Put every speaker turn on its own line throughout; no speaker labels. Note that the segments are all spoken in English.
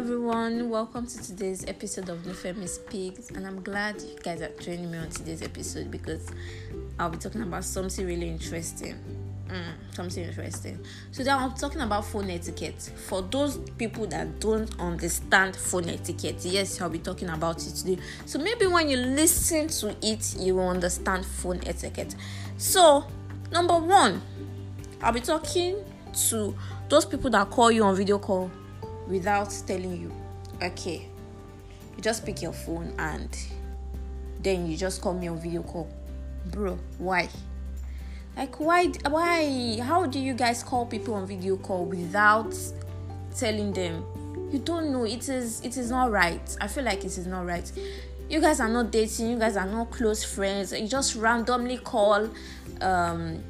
everyone, welcome to today's episode of The Famous Pigs, and I'm glad you guys are joining me on today's episode because I'll be talking about something really interesting. Mm, something interesting. So now I'm talking about phone etiquette. For those people that don't understand phone etiquette, yes, I'll be talking about it today. So maybe when you listen to it, you will understand phone etiquette. So number one, I'll be talking to those people that call you on video call without telling you. Okay, you just pick your phone and then you just call me on video call, bro. Why? Like why? Why? How do you guys call people on video call without telling them? You don't know. It is. It is not right. I feel like it is not right. You guys are not dating. You guys are not close friends. You just randomly call um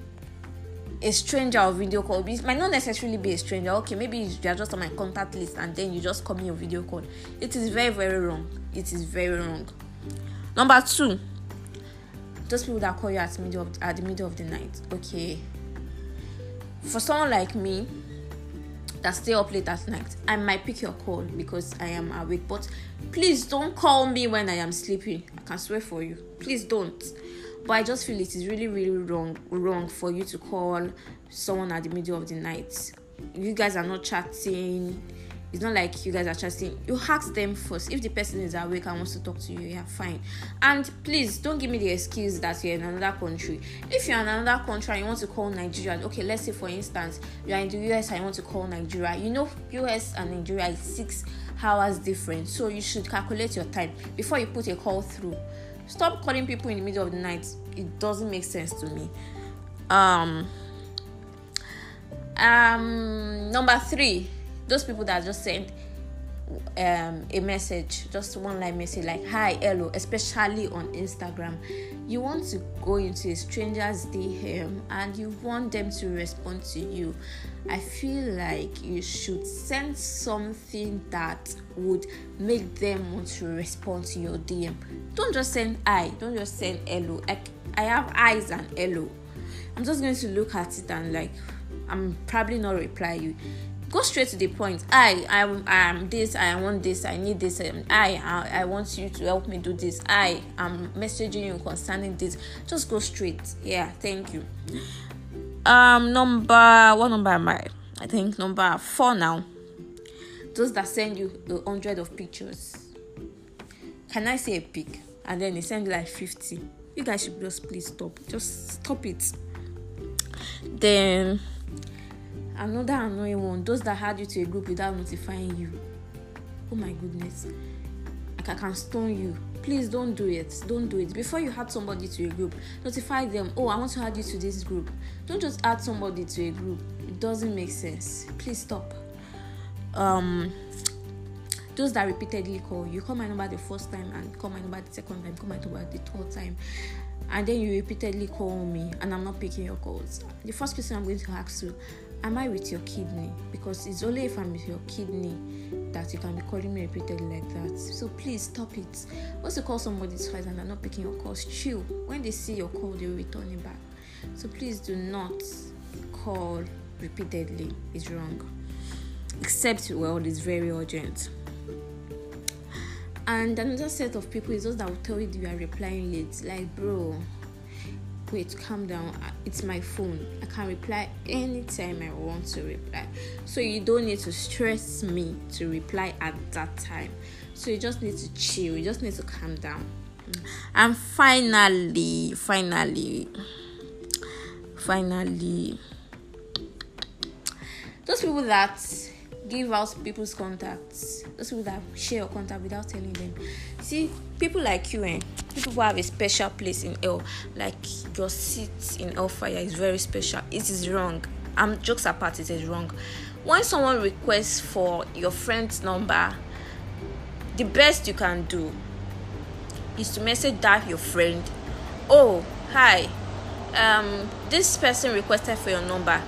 a stranger or video call. It might not necessarily be a stranger. Okay, maybe you are just on my contact list and then you just call me a video call. It is very, very wrong. It is very wrong. Number two, those people that call you at middle of, at the middle of the night. Okay. For someone like me that stay up late at night, I might pick your call because I am awake. But please don't call me when I am sleeping. I can swear for you. Please don't but I just feel it is really, really wrong wrong for you to call someone at the middle of the night. You guys are not chatting. It's not like you guys are chatting. You ask them first. If the person is awake and wants to talk to you, yeah, fine. And please don't give me the excuse that you're in another country. If you're in another country and you want to call Nigeria, okay, let's say for instance, you're in the US and you want to call Nigeria. You know, US and Nigeria is six hours different, so you should calculate your time before you put a call through stop calling people in the middle of the night. It doesn't make sense to me. Um um number three those people that just send um, a message, just one line message like hi, hello, especially on Instagram. You want to go into a stranger's DM and you want them to respond to you. I feel like you should send something that would make them want to respond to your DM. Don't just send I, don't just send hello. I, I have eyes and hello. I'm just going to look at it and like I'm probably not reply you go straight to the point. I i am this i want this i need this um, I, I i want you to help me do this. I am messaging you concerning this. Just go straight. Yeah thank you. Um number what number am i? I think number four now. Those that send you a hundred of pictures. Can i say a pic? And then they send like 50 you guys should just please stop. Just stop it. Then another annoying one those that add you to a group without notifying you. Oh my goodness. Like i can stone you. Please don't do it. Don't do it. Before you add somebody to a group notify them oh i want to add you to this group. Don't just add somebody to a group. It doesn't make sense. Please stop. Um those that repeatedly call you call my number the first time and call my number the second time call my number the third time and then you repeatedly call me and i'm not picking your calls. The first question i'm going to ask you am I with your kidney? Because it's only if I'm with your kidney that you can be calling me repeatedly like that. So please stop it. Once you call somebody twice and they're not picking your calls, chill. When they see your call, they'll return it back. So please do not call repeatedly. It's wrong. Except well, it's very urgent. And another set of people is those that will tell you you are replying late. Like, bro, wait calm down it's my phone i can reply anytime i want to reply so you don't need to stress me to reply at that time so you just need to chill you just need to calm down and finally finally finally those people that give out people's contacts. Those people that share your contact without telling them. See, people like you, eh? People who have a special place in hell, like your seat in hellfire is very special. It is wrong. I'm jokes apart, it is wrong. When someone requests for your friend's number, the best you can do is to message that your friend. Oh, hi. Um, this person requested for your number.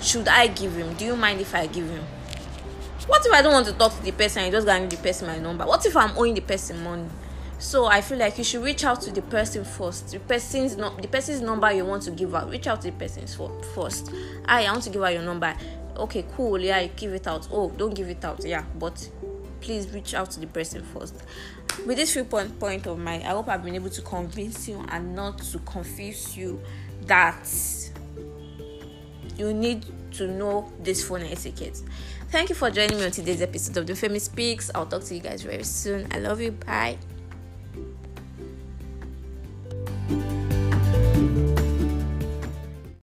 Should I give him? Do you mind if I give him? what if i don't want to talk to the person i just gonna give the person my number what if i'm owing the person money so i feel like you should reach out to the person first the person's the person's number you want to give out reach out to the person first i want to give out your number okay cool yeah give it out oh don't give it out yeah but please reach out to the person first. With this few point point of mine, I hope I've been able to convince you and not to confuse you that you need to know this phone etiquette. Thank you for joining me on today's episode of The famous Speaks. I'll talk to you guys very soon. I love you. Bye.